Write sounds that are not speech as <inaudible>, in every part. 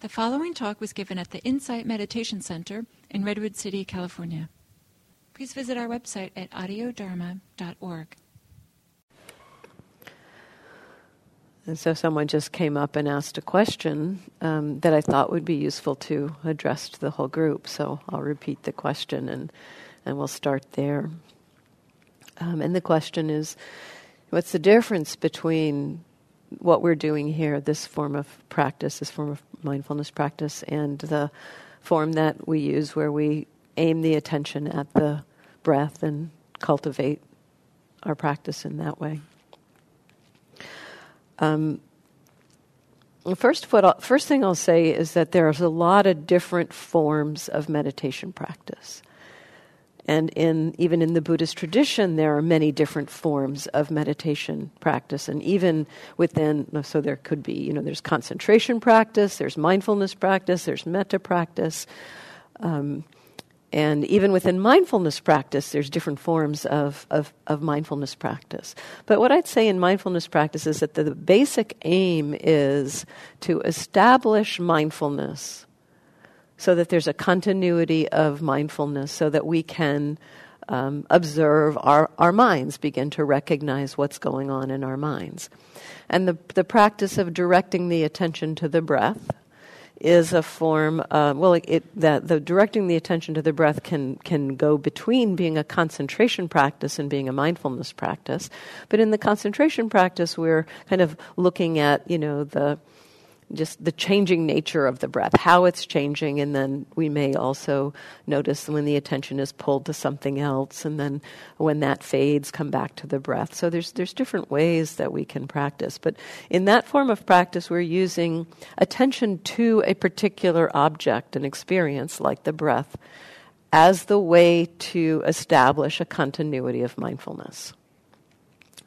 The following talk was given at the Insight Meditation Center in Redwood City, California. Please visit our website at audiodharma.org. And so someone just came up and asked a question um, that I thought would be useful to address to the whole group. So I'll repeat the question and, and we'll start there. Um, and the question is what's the difference between what we're doing here, this form of practice, this form of mindfulness practice, and the form that we use where we aim the attention at the breath and cultivate our practice in that way. Um, first, what I'll, first thing I'll say is that there's a lot of different forms of meditation practice. And in, even in the Buddhist tradition, there are many different forms of meditation practice. And even within, so there could be, you know, there's concentration practice, there's mindfulness practice, there's metta practice. Um, and even within mindfulness practice, there's different forms of, of, of, mindfulness practice. But what I'd say in mindfulness practice is that the, the basic aim is to establish mindfulness so that there's a continuity of mindfulness so that we can um, observe our, our minds, begin to recognize what's going on in our minds. And the, the practice of directing the attention to the breath is a form, uh, well, it, it, that the directing the attention to the breath can, can go between being a concentration practice and being a mindfulness practice. But in the concentration practice, we're kind of looking at, you know, the, just the changing nature of the breath, how it's changing, and then we may also notice when the attention is pulled to something else, and then when that fades, come back to the breath. So there's there's different ways that we can practice, but in that form of practice, we're using attention to a particular object, an experience like the breath, as the way to establish a continuity of mindfulness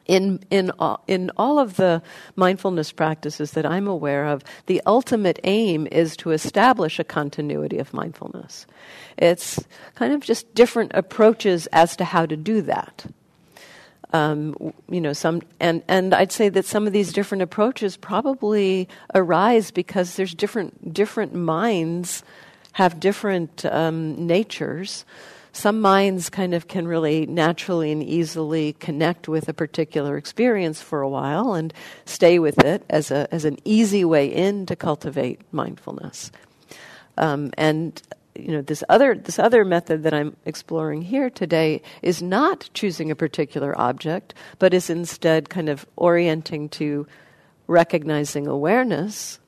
in in all, in all of the mindfulness practices that I'm aware of, the ultimate aim is to establish a continuity of mindfulness. It's kind of just different approaches as to how to do that. Um, you know, some and and I'd say that some of these different approaches probably arise because there's different different minds have different um, natures some minds kind of can really naturally and easily connect with a particular experience for a while and stay with it as, a, as an easy way in to cultivate mindfulness. Um, and you know this other this other method that I'm exploring here today is not choosing a particular object, but is instead kind of orienting to recognizing awareness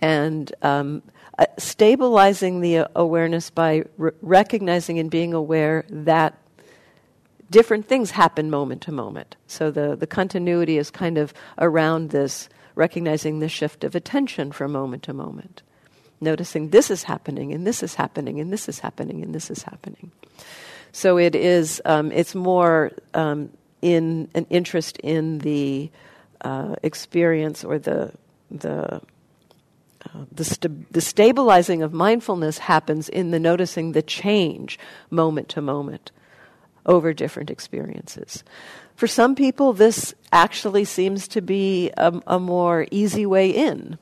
and um, uh, stabilizing the awareness by r- recognizing and being aware that different things happen moment to moment. So the, the continuity is kind of around this, recognizing the shift of attention from moment to moment. Noticing this is happening, and this is happening, and this is happening, and this is happening. So it is, um, it's more um, in an interest in the uh, experience or the, the the, st- the stabilizing of mindfulness happens in the noticing the change moment to moment over different experiences. For some people, this actually seems to be a, a more easy way in.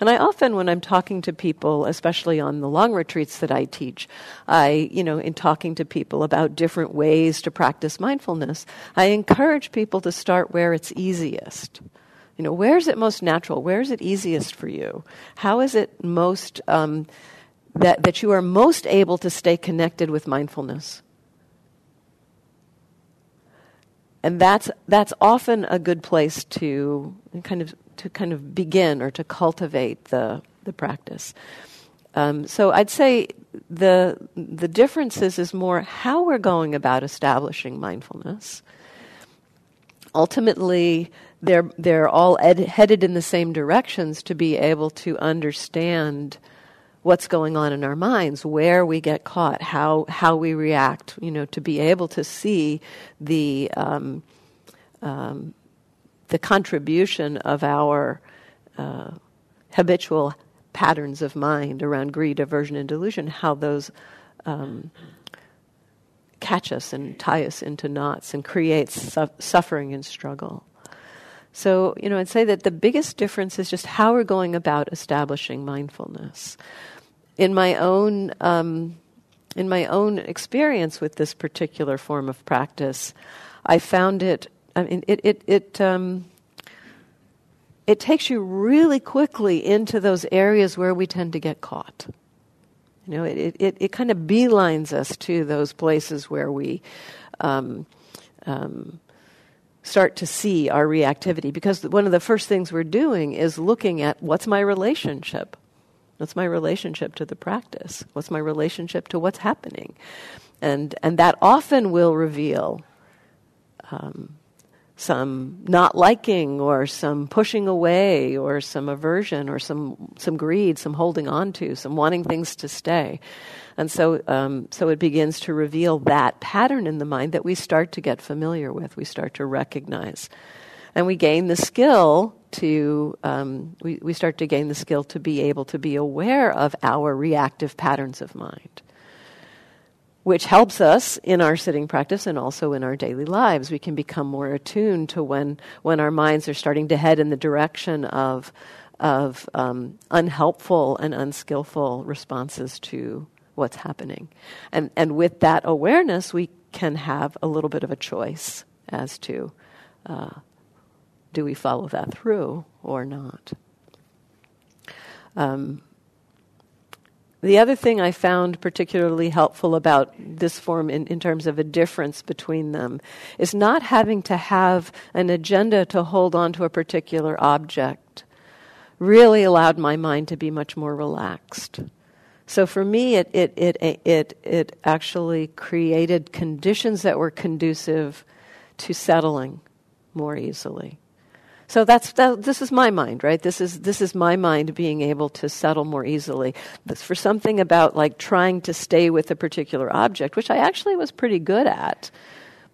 And I often, when I'm talking to people, especially on the long retreats that I teach, I, you know, in talking to people about different ways to practice mindfulness, I encourage people to start where it's easiest. You know, where is it most natural? Where is it easiest for you? How is it most um, that that you are most able to stay connected with mindfulness? And that's that's often a good place to kind of to kind of begin or to cultivate the the practice. Um, so I'd say the the differences is more how we're going about establishing mindfulness. Ultimately, they're they're all ed- headed in the same directions to be able to understand what's going on in our minds, where we get caught, how how we react. You know, to be able to see the um, um, the contribution of our uh, habitual patterns of mind around greed, aversion, and delusion, how those um, catch us and tie us into knots and create su- suffering and struggle. So, you know, I'd say that the biggest difference is just how we're going about establishing mindfulness. In my own um, in my own experience with this particular form of practice, I found it. I mean, it it it um, it takes you really quickly into those areas where we tend to get caught. You know, it it it kind of beelines us to those places where we. Um, um, start to see our reactivity. Because one of the first things we're doing is looking at what's my relationship? What's my relationship to the practice? What's my relationship to what's happening? And and that often will reveal um, some not liking or some pushing away or some aversion or some some greed some holding on to some wanting things to stay and so, um, so it begins to reveal that pattern in the mind that we start to get familiar with, we start to recognize. And we gain the skill to, um, we, we start to gain the skill to be able to be aware of our reactive patterns of mind which helps us in our sitting practice and also in our daily lives. We can become more attuned to when, when our minds are starting to head in the direction of, of um, unhelpful and unskillful responses to what's happening. And, and with that awareness, we can have a little bit of a choice as to uh, do we follow that through or not. Um, the other thing I found particularly helpful about this form in, in terms of a difference between them is not having to have an agenda to hold on to a particular object really allowed my mind to be much more relaxed. So for me, it, it, it, it, it actually created conditions that were conducive to settling more easily. So that's that, this is my mind, right? This is this is my mind being able to settle more easily. That's for something about like trying to stay with a particular object, which I actually was pretty good at,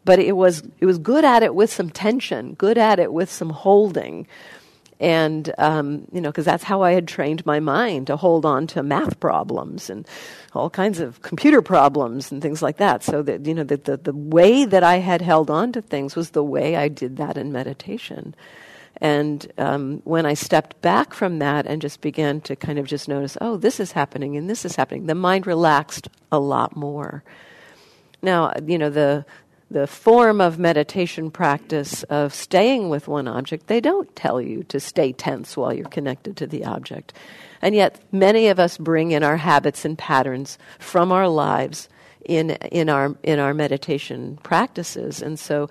but it was it was good at it with some tension, good at it with some holding, and um, you know because that's how I had trained my mind to hold on to math problems and all kinds of computer problems and things like that. So that you know the, the way that I had held on to things was the way I did that in meditation. And um, when I stepped back from that and just began to kind of just notice, oh, this is happening and this is happening, the mind relaxed a lot more. Now, you know, the the form of meditation practice of staying with one object, they don't tell you to stay tense while you're connected to the object. And yet, many of us bring in our habits and patterns from our lives in, in, our, in our meditation practices. And so,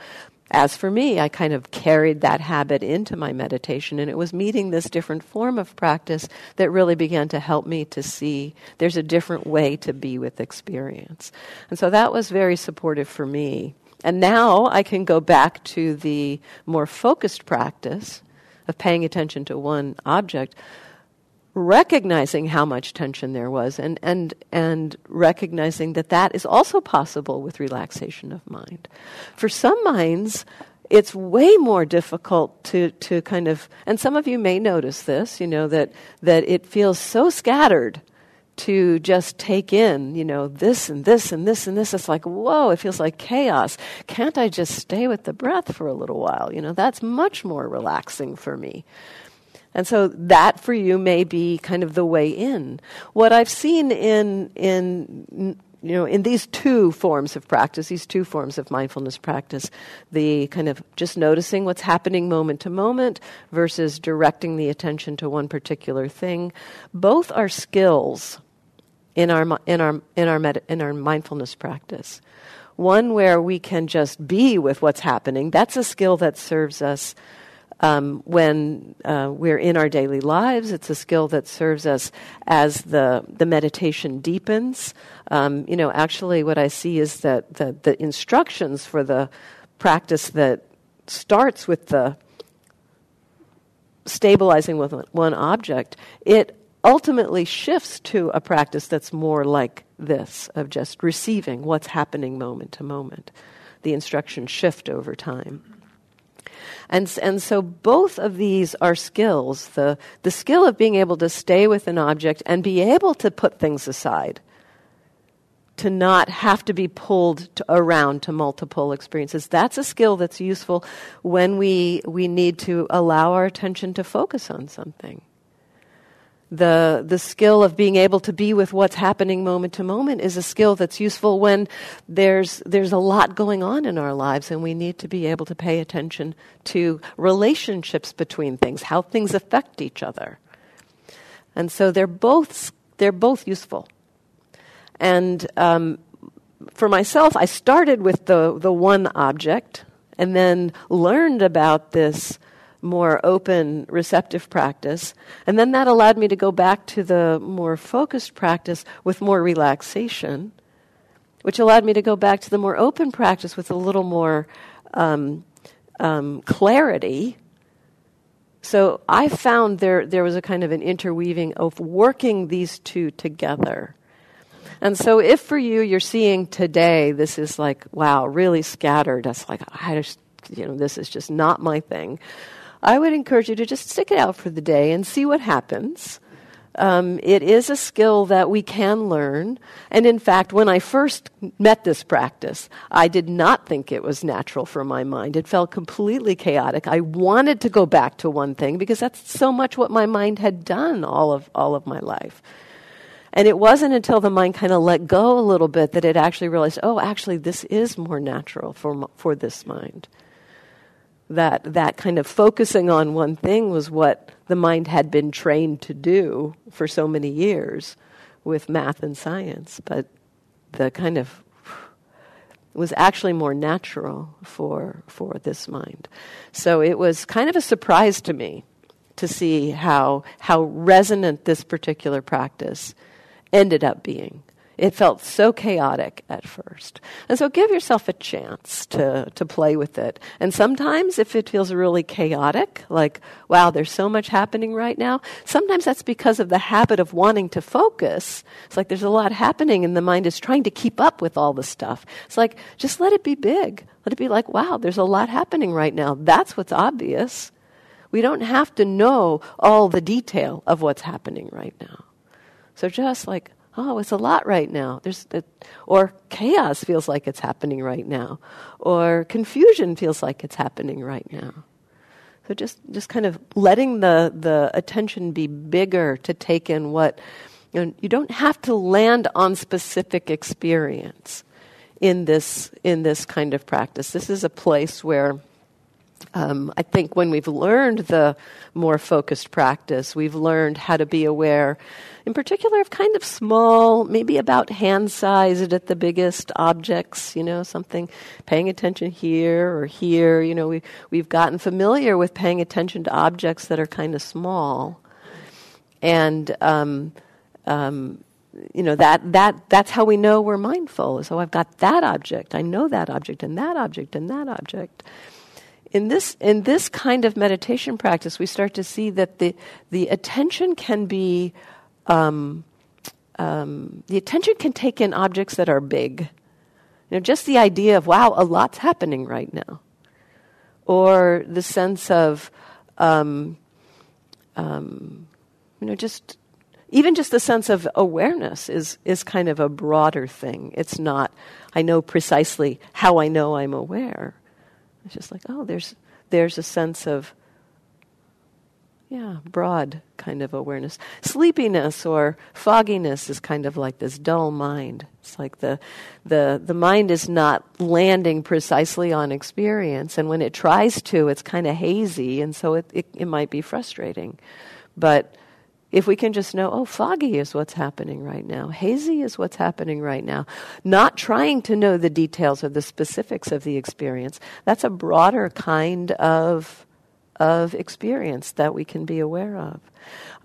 as for me, I kind of carried that habit into my meditation, and it was meeting this different form of practice that really began to help me to see there's a different way to be with experience. And so that was very supportive for me. And now I can go back to the more focused practice of paying attention to one object, recognizing how much tension there was, and, and, and recognizing that that is also possible with relaxation of mind. For some minds, it's way more difficult to, to kind of, and some of you may notice this, you know, that, that it feels so scattered to just take in, you know, this and this and this and this. It's like, whoa, it feels like chaos. Can't I just stay with the breath for a little while? You know, that's much more relaxing for me. And so that for you may be kind of the way in. What I've seen in, in, you know, in these two forms of practice, these two forms of mindfulness practice, the kind of just noticing what's happening moment to moment versus directing the attention to one particular thing, both are skills in our in our in our med- in our mindfulness practice. One where we can just be with what's happening. That's a skill that serves us um, when uh, we're in our daily lives. It's a skill that serves us as the the meditation deepens. Um, you know, actually, what I see is that the the instructions for the practice that starts with the stabilizing with one object, it ultimately shifts to a practice that's more like this of just receiving what's happening moment to moment. The instructions shift over time. And, and so both of these are skills the, the skill of being able to stay with an object and be able to put things aside to not have to be pulled to around to multiple experiences. That's a skill that's useful when we, we need to allow our attention to focus on something. The, the skill of being able to be with what's happening moment to moment is a skill that's useful when there's, there's a lot going on in our lives and we need to be able to pay attention to relationships between things, how things affect each other. And so they're both, they're both useful. And um, for myself, I started with the, the one object and then learned about this more open, receptive practice. And then that allowed me to go back to the more focused practice with more relaxation, which allowed me to go back to the more open practice with a little more um, um, clarity. So I found there, there was a kind of an interweaving of working these two together. And so, if for you you're seeing today, this is like, wow, really scattered, that's like, I just, you know, this is just not my thing. I would encourage you to just stick it out for the day and see what happens. Um, it is a skill that we can learn. And in fact, when I first met this practice, I did not think it was natural for my mind. It felt completely chaotic. I wanted to go back to one thing because that's so much what my mind had done all of, all of my life. And it wasn't until the mind kind of let go a little bit that it actually realized, oh, actually, this is more natural for, for this mind. That, that kind of focusing on one thing was what the mind had been trained to do for so many years with math and science. But the kind of was actually more natural for, for this mind. So it was kind of a surprise to me to see how, how resonant this particular practice ended up being. It felt so chaotic at first. And so give yourself a chance to, to play with it. And sometimes if it feels really chaotic, like, wow, there's so much happening right now, sometimes that's because of the habit of wanting to focus. It's like there's a lot happening and the mind is trying to keep up with all the stuff. It's like, just let it be big. Let it be like, wow, there's a lot happening right now. That's what's obvious. We don't have to know all the detail of what's happening right now. So just like, oh, it's a lot right now. There's, a, or chaos feels like it's happening right now, or confusion feels like it's happening right now. So just, just kind of letting the, the attention be bigger to take in what, you, know, you don't have to land on specific experience in this, in this kind of practice. This is a place where um, I think when we've learned the more focused practice, we've learned how to be aware, in particular, of kind of small, maybe about hand sized at the biggest objects, you know, something paying attention here or here. You know, we, we've gotten familiar with paying attention to objects that are kind of small. And, um, um, you know that that that's how we know we're mindful. So I've got that object, I know that object, and that object, and that object in this in this kind of meditation practice, we start to see that the the attention can be um, um, the attention can take in objects that are big. You know, just the idea of wow, a lot's happening right now, or the sense of um, um you know just even just the sense of awareness is is kind of a broader thing. It's not I know precisely how I know I'm aware. It's just like, oh, there's there's a sense of yeah, broad kind of awareness. Sleepiness or fogginess is kind of like this dull mind. It's like the, the, the mind is not landing precisely on experience, and when it tries to, it's kind of hazy, and so it, it, it might be frustrating. But if we can just know, oh, foggy is what's happening right now, hazy is what's happening right now, not trying to know the details or the specifics of the experience, that's a broader kind of, of experience that we can be aware of.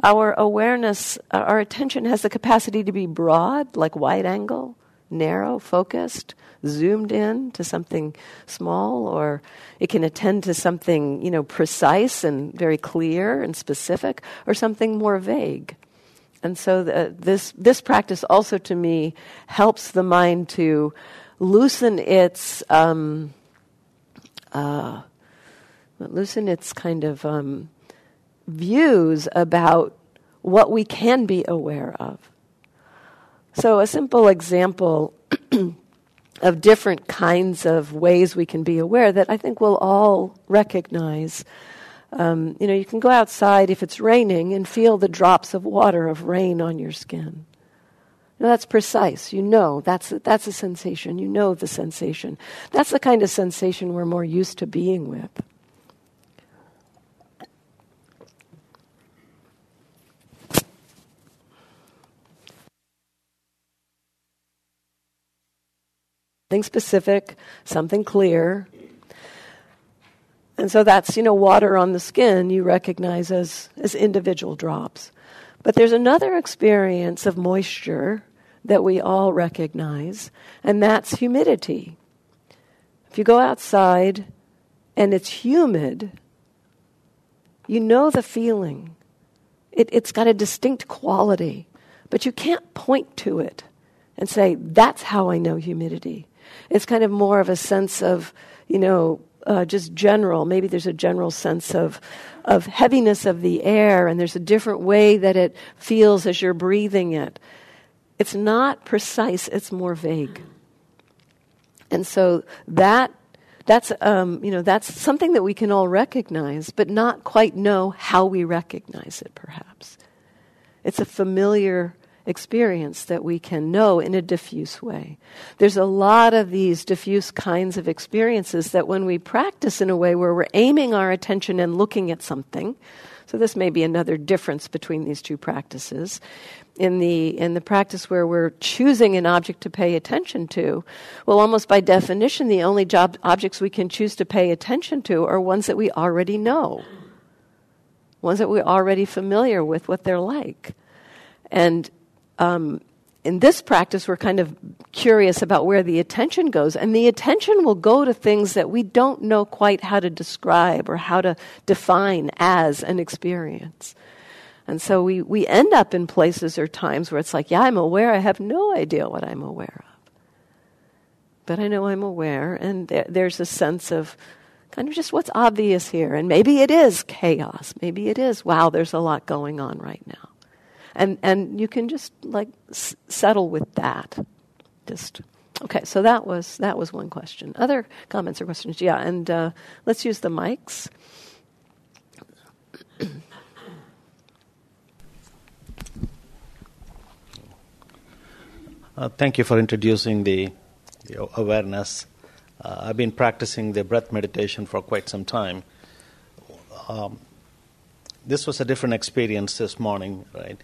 Our awareness, our attention has the capacity to be broad, like wide angle, narrow, focused, zoomed in to something small, or it can attend to something, you know, precise and very clear and specific, or something more vague. And so the, this this practice also, to me, helps the mind to loosen its um, uh, loosen its kind of um, views about what we can be aware of. So, a simple example <clears throat> of different kinds of ways we can be aware that I think we'll all recognize. Um, you know, you can go outside if it's raining and feel the drops of water of rain on your skin. Now, that's precise. You know that's that's a sensation. You know the sensation. That's the kind of sensation we're more used to being with. Something specific, something clear. And so that's, you know, water on the skin you recognize as, as individual drops. But there's another experience of moisture that we all recognize, and that's humidity. If you go outside and it's humid, you know the feeling. It, it's got a distinct quality, but you can't point to it and say, that's how I know humidity. It's kind of more of a sense of, you know, uh, just general. Maybe there's a general sense of of heaviness of the air, and there's a different way that it feels as you're breathing it. It's not precise; it's more vague. And so that that's um, you know that's something that we can all recognize, but not quite know how we recognize it. Perhaps it's a familiar experience that we can know in a diffuse way. There's a lot of these diffuse kinds of experiences that when we practice in a way where we're aiming our attention and looking at something, so this may be another difference between these two practices. In the in the practice where we're choosing an object to pay attention to, well, almost by definition, the only job objects we can choose to pay attention to are ones that we already know, ones that we're already familiar with what they're like, and um, in this practice, we're kind of curious about where the attention goes, and the attention will go to things that we don't know quite how to describe or how to define as an experience. And so we, we end up in places or times where it's like, yeah, I'm aware, I have no idea what I'm aware of. But I know I'm aware, and there, there's a sense of kind of just what's obvious here. And maybe it is chaos. Maybe it is, wow, there's a lot going on right now and and you can just like s- settle with that. Just okay. So that was that was one question. Other comments or questions? Yeah, and uh, let's use the mics. Uh, thank you for introducing the, the awareness. Uh, I've been practicing the breath meditation for quite some time. Um, this was a different experience this morning, right?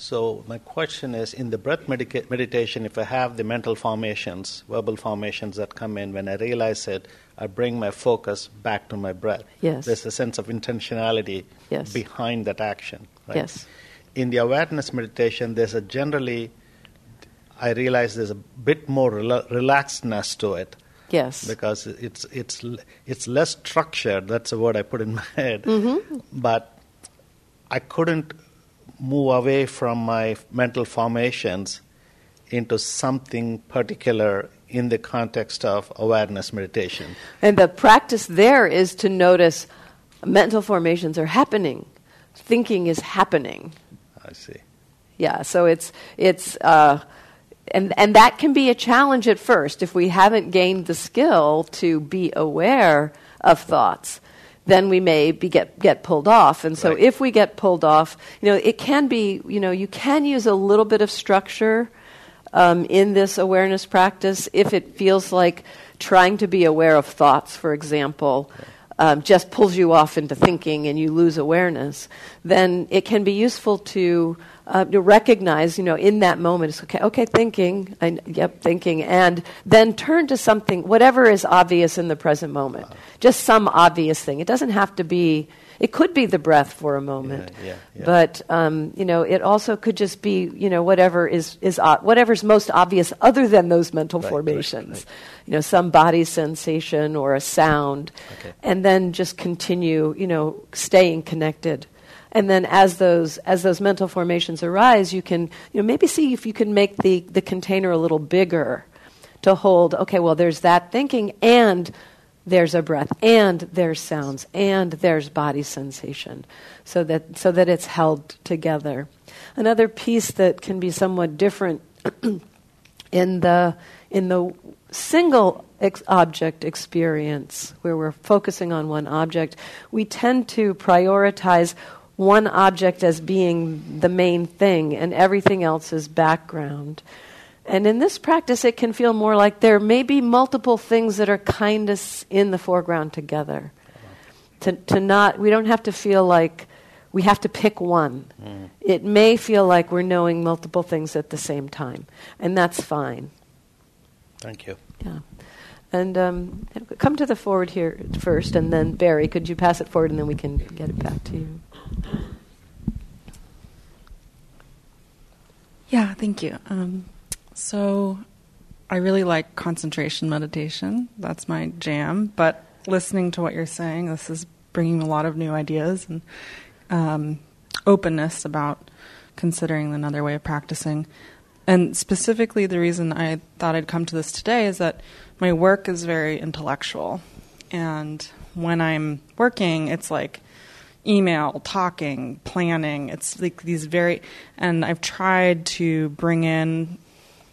So, my question is in the breath medica- meditation, if I have the mental formations, verbal formations that come in, when I realize it, I bring my focus back to my breath. Yes. There's a sense of intentionality yes. behind that action. Right? Yes. In the awareness meditation, there's a generally, I realize there's a bit more rela- relaxedness to it. Yes. Because it's, it's, it's less structured. That's a word I put in my head. Mm-hmm. But I couldn't move away from my mental formations into something particular in the context of awareness meditation. And the practice there is to notice mental formations are happening, thinking is happening. I see. Yeah, so it's it's uh, and and that can be a challenge at first if we haven't gained the skill to be aware of thoughts then we may be get, get pulled off. And so right. if we get pulled off, you know, it can be, you know, you can use a little bit of structure um, in this awareness practice if it feels like trying to be aware of thoughts, for example. Um, just pulls you off into thinking and you lose awareness, then it can be useful to uh, to recognize, you know, in that moment, it's okay, okay, thinking, I, yep, thinking, and then turn to something, whatever is obvious in the present moment. Just some obvious thing. It doesn't have to be, it could be the breath for a moment. Yeah, yeah, yeah. But, um, you know, it also could just be, you know, whatever is, is uh, whatever's most obvious other than those mental right, formations. Right, right. You know, some body sensation or a sound. Okay. And then just continue, you know, staying connected and then as those as those mental formations arise you can you know maybe see if you can make the the container a little bigger to hold okay well there's that thinking and there's a breath and there's sounds and there's body sensation so that so that it's held together. Another piece that can be somewhat different <clears throat> in the in the single ex- object experience where we're focusing on one object, we tend to prioritize one object as being the main thing and everything else is background. And in this practice, it can feel more like there may be multiple things that are kind of in the foreground together. To, to not, we don't have to feel like we have to pick one. Mm. It may feel like we're knowing multiple things at the same time, and that's fine. Thank you. Yeah. And um, come to the forward here first, and then Barry, could you pass it forward, and then we can get it back to you. Yeah, thank you. Um, so, I really like concentration meditation. That's my jam. But listening to what you're saying, this is bringing a lot of new ideas and um, openness about considering another way of practicing. And specifically, the reason I thought I'd come to this today is that my work is very intellectual. And when I'm working, it's like email, talking, planning. It's like these very, and I've tried to bring in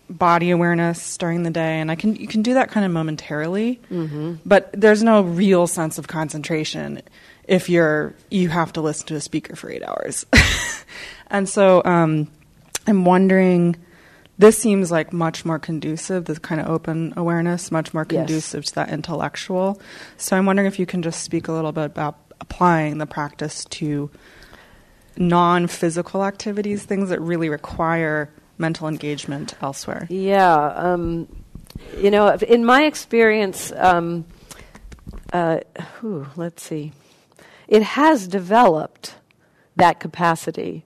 body awareness during the day, and I can you can do that kind of momentarily, mm-hmm. but there's no real sense of concentration if you're you have to listen to a speaker for eight hours. <laughs> and so um, I'm wondering. This seems like much more conducive, this kind of open awareness, much more conducive yes. to that intellectual. So I'm wondering if you can just speak a little bit about applying the practice to non physical activities, things that really require mental engagement elsewhere? Yeah. Um, you know, in my experience, um, uh, whew, let's see, it has developed that capacity.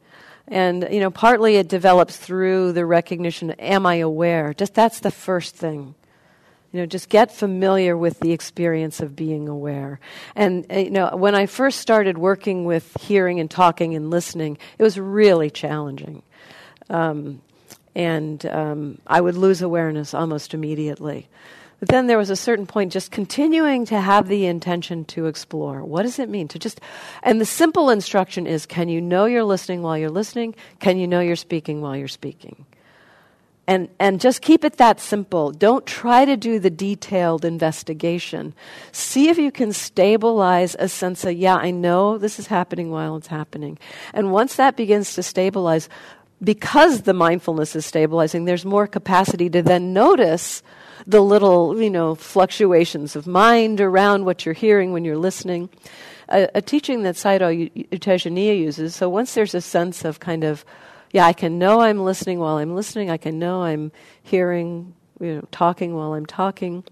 And, you know, partly it develops through the recognition am I aware? Just that's the first thing. You know, just get familiar with the experience of being aware. And, uh, you know, when I first started working with hearing and talking and listening, it was really challenging. Um, and um, I would lose awareness almost immediately. But then there was a certain point just continuing to have the intention to explore. What does it mean to just, and the simple instruction is can you know you're listening while you're listening? Can you know you're speaking while you're speaking? And, and just keep it that simple. Don't try to do the detailed investigation. See if you can stabilize a sense of, yeah, I know this is happening while it's happening. And once that begins to stabilize, because the mindfulness is stabilizing, there's more capacity to then notice the little, you know, fluctuations of mind around what you're hearing when you're listening. A, a teaching that Sayadaw U Tejaniya uses, so once there's a sense of kind of yeah, I can know I'm listening while I'm listening. I can know I'm hearing, you know, talking while I'm talking.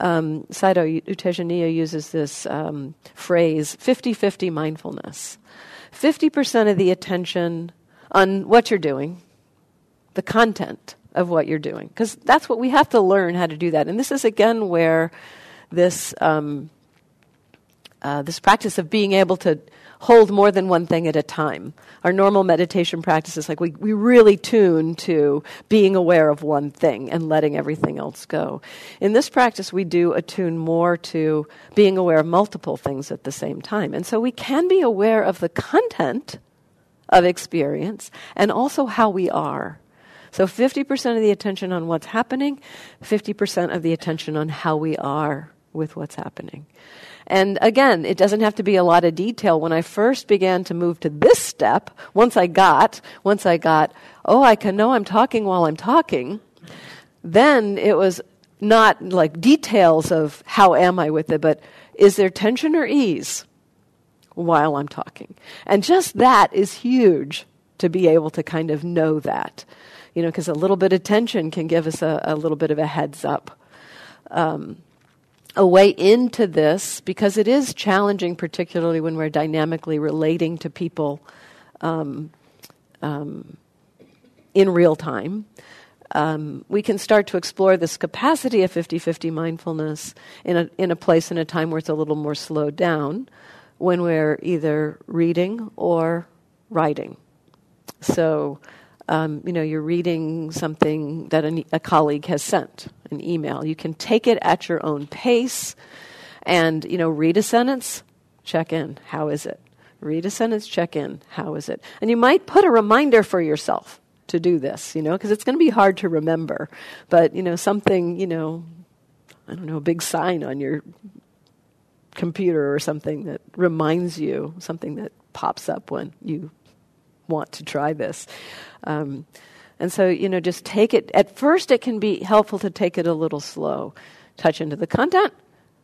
Um, Sayadaw U Tejaniya uses this um, phrase 50 50 mindfulness. 50% of the attention on what you're doing, the content of what you're doing, because that's what we have to learn how to do that. And this is again where this um, uh, this practice of being able to hold more than one thing at a time. Our normal meditation practice is like we, we really tune to being aware of one thing and letting everything else go. In this practice, we do attune more to being aware of multiple things at the same time. And so we can be aware of the content of experience and also how we are. So 50% of the attention on what's happening, 50% of the attention on how we are with what's happening. And again, it doesn't have to be a lot of detail. When I first began to move to this step, once I got, once I got, oh, I can know I'm talking while I'm talking, then it was not like details of how am I with it, but is there tension or ease while I'm talking? And just that is huge to be able to kind of know that. You know, because a little bit of tension can give us a, a little bit of a heads up. Um, a way into this because it is challenging, particularly when we're dynamically relating to people um, um, in real time. Um, we can start to explore this capacity of 50 50 mindfulness in a, in a place and a time where it's a little more slowed down when we're either reading or writing. So, um, you know, you're reading something that a, a, colleague has sent, an email. You can take it at your own pace and, you know, read a sentence, check in. How is it? Read a sentence, check in. How is it? And you might put a reminder for yourself to do this, you know, because it's going to be hard to remember. But, you know, something, you know, I don't know, a big sign on your computer or something that reminds you, something that pops up when you want to try this. Um, and so, you know, just take it. At first, it can be helpful to take it a little slow. Touch into the content,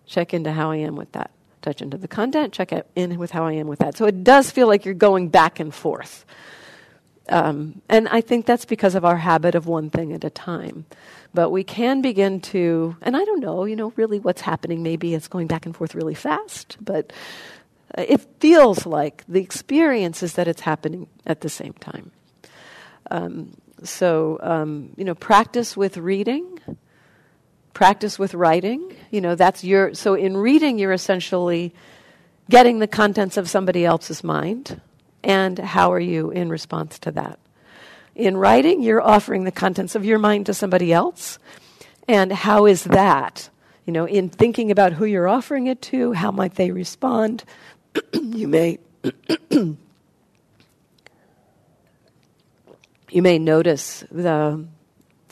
check into how I am with that. Touch into the content, check in with how I am with that. So it does feel like you're going back and forth. Um, and I think that's because of our habit of one thing at a time. But we can begin to, and I don't know, you know, really what's happening. Maybe it's going back and forth really fast, but it feels like the experience is that it's happening at the same time. Um, so, um, you know, practice with reading, practice with writing. You know, that's your, so in reading, you're essentially getting the contents of somebody else's mind and how are you in response to that? In writing, you're offering the contents of your mind to somebody else. And how is that? You know, in thinking about who you're offering it to, how might they respond? <clears throat> you may <clears throat> you may notice the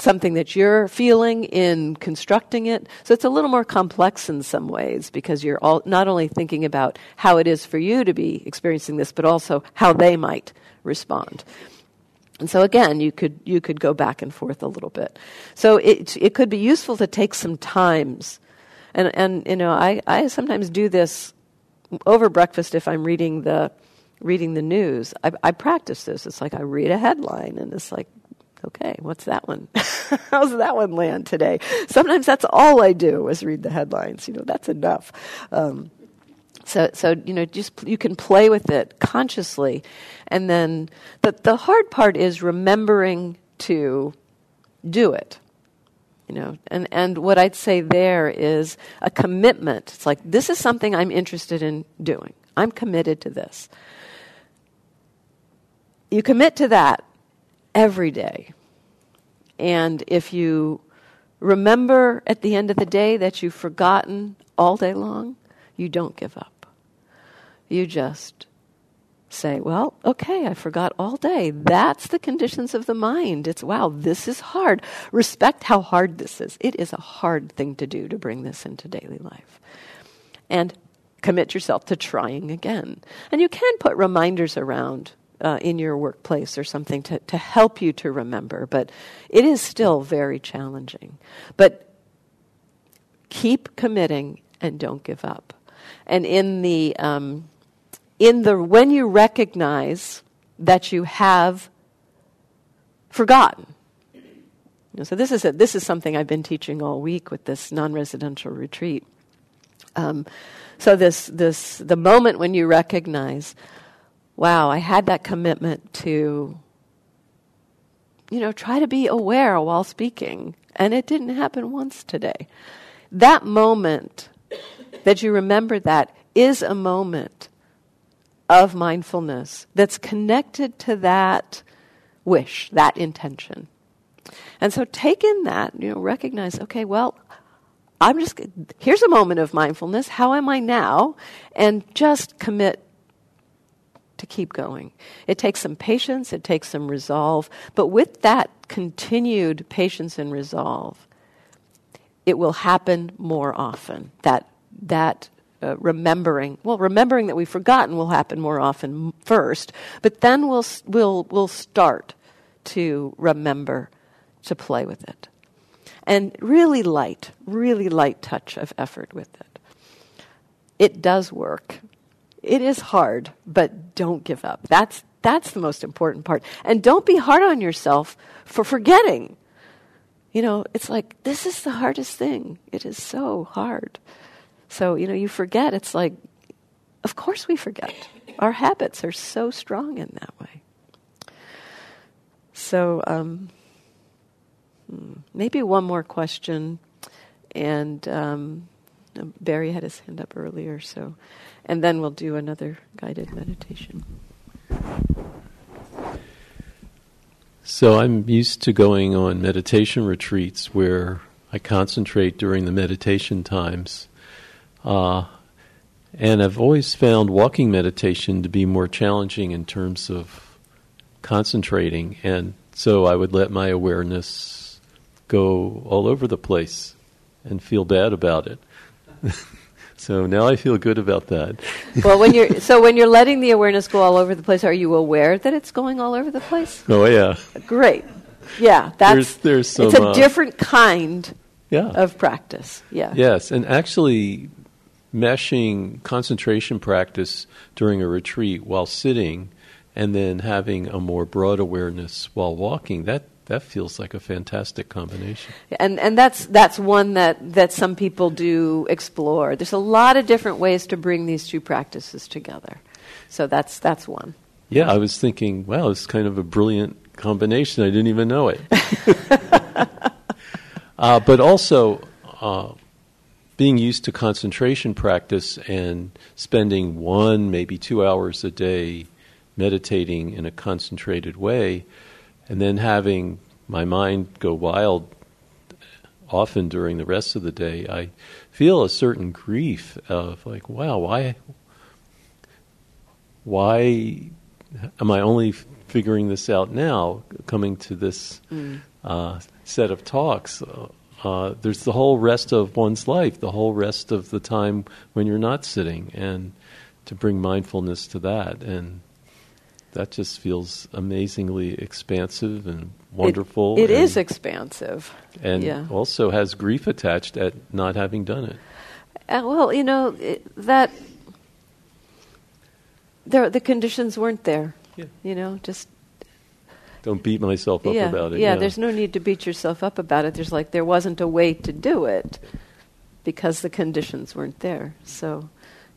something that you're feeling in constructing it. So it's a little more complex in some ways because you're all, not only thinking about how it is for you to be experiencing this, but also how they might respond. And so again, you could you could go back and forth a little bit. So it it could be useful to take some times, and and you know I I sometimes do this over breakfast if I'm reading the reading the news. I, I practice this. It's like I read a headline and it's like okay, what's that one? <laughs> How's that one land today? Sometimes that's all I do is read the headlines. You know, that's enough. Um, so, so you know, just you can play with it consciously, and then the the hard part is remembering to do it. You know, and and what I'd say there is a commitment. It's like this is something I'm interested in doing. I'm committed to this. You commit to that every day. And if you remember at the end of the day that you've forgotten all day long, you don't give up. You just say, well, okay, I forgot all day. That's the conditions of the mind. It's, wow, this is hard. Respect how hard this is. It is a hard thing to do to bring this into daily life. And commit yourself to trying again. And you can put reminders around uh, in your workplace or something to, to help you to remember. But it is still very challenging. But keep committing and don't give up. And in the um, in the when you recognize that you have forgotten. You know, so this is a, this is something I've been teaching all week with this non-residential retreat. Um, so this this the moment when you recognize wow, I had that commitment to, you know, try to be aware while speaking. And it didn't happen once today. That moment that you remember that is a moment of mindfulness that's connected to that wish, that intention. And so take in that, you know, recognize, okay, well, I'm just, here's a moment of mindfulness. How am I now? And just commit to keep going. It takes some patience, it takes some resolve, but with that continued patience and resolve, it will happen more often. That that uh, remembering, well, remembering that we've forgotten will happen more often first, but then we'll we'll we'll start to remember to play with it, and really light, really light touch of effort with it. It does work. It is hard, but don't give up. That's, that's the most important part. And don't be hard on yourself for forgetting. You know, it's like, this is the hardest thing. It is so hard. So, you know, you forget. It's like, of course we forget. Our habits are so strong in that way. So, um, hmm, maybe one more question. And um, Barry had his hand up earlier, so and then we'll do another guided meditation. So I'm used to going on meditation retreats where I concentrate during the meditation times. Uh, and I've always found walking meditation to be more challenging in terms of concentrating. And so I would let my awareness go all over the place and feel bad about it. <laughs> so now I feel good about that. <laughs> well, when you're <laughs> so when you're letting the awareness go all over the place, are you aware that it's going all over the place? Oh yeah. Great. Yeah, that's There's- there's some, it's a uh, different kind Yeah. of practice. Yeah. Yes, and actually meshing concentration practice during a retreat while sitting and then having a more broad awareness while walking, that, that feels like a fantastic combination. And and that's that's one that that some people do explore. There's a lot of different ways to bring these two practices together. So that's that's one. Yeah, I was thinking, wow, it's kind of a brilliant combination. I didn't even know it. <laughs> uh, but also, uh, being used to concentration practice and spending one, maybe two hours a day meditating in a concentrated way, and then having my mind go wild often during the rest of the day, I feel a certain grief of like, wow, why, why am I only figuring this out now, coming to this uh, set of talks? Uh, uh, there's the whole rest of one's life, the whole rest of the time when you're not sitting, and to bring mindfulness to that. And that just feels amazingly expansive and wonderful. It, it and, is expansive. and yeah. also has grief attached at not having done it. Uh, well, you know it, that there the conditions weren't there. Yeah. You know, just Don't beat myself up yeah, about it. yeah. There's no need to beat yourself up about it. There's like there wasn't a way to do it because the conditions weren't there. So,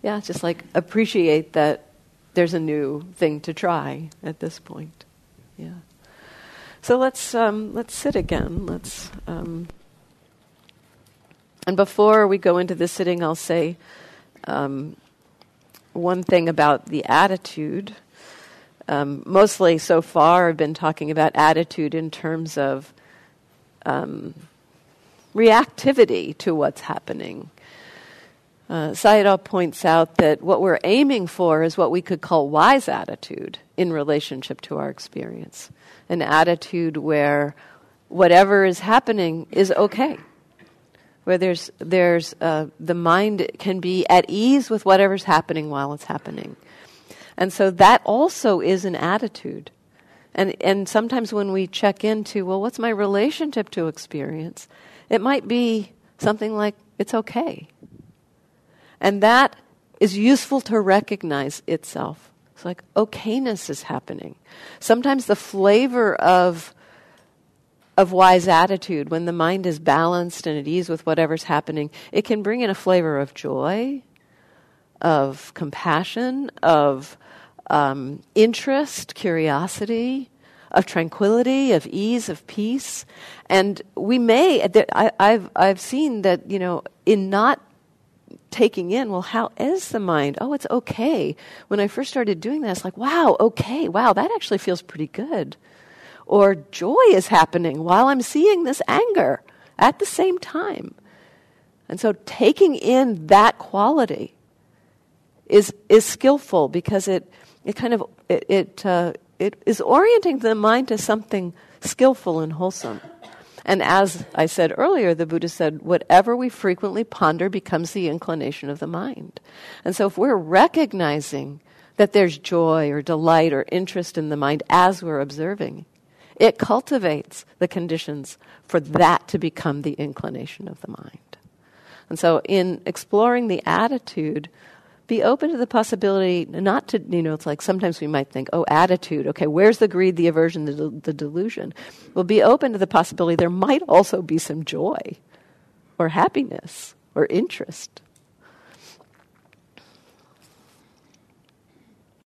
yeah, just like appreciate that there's a new thing to try at this point. Yeah. So let's um, let's sit again. Let's. Um, and before we go into the sitting, I'll say um, one thing about the attitude. Um, mostly so far, I've been talking about attitude in terms of um, reactivity to what's happening. Uh, Sayadaw points out that what we're aiming for is what we could call wise attitude in relationship to our experience. An attitude where whatever is happening is okay. Where there's, there's uh, the mind can be at ease with whatever's happening while it's happening. And so that also is an attitude. And, and sometimes when we check into, well, what's my relationship to experience? It might be something like, it's okay. And that is useful to recognize itself. It's like okayness is happening. Sometimes the flavor of of wise attitude, when the mind is balanced and at ease with whatever's happening, it can bring in a flavor of joy, of compassion, of um, interest, curiosity, of tranquility, of ease, of peace. And we may, I, I've, I've seen that, you know, in not taking in, well, how is the mind? Oh, it's okay. When I first started doing that, it's like, wow, okay, wow, that actually feels pretty good. Or joy is happening while I'm seeing this anger at the same time. And so taking in that quality is, is skillful because it, it kind of, it, it, uh, it is orienting the mind to something skillful and wholesome. And as I said earlier, the Buddha said, whatever we frequently ponder becomes the inclination of the mind. And so if we're recognizing that there's joy or delight or interest in the mind as we're observing, it cultivates the conditions for that to become the inclination of the mind. And so in exploring the attitude, be open to the possibility not to you know it's like sometimes we might think oh attitude okay where's the greed the aversion the, the delusion? Well be open to the possibility there might also be some joy or happiness or interest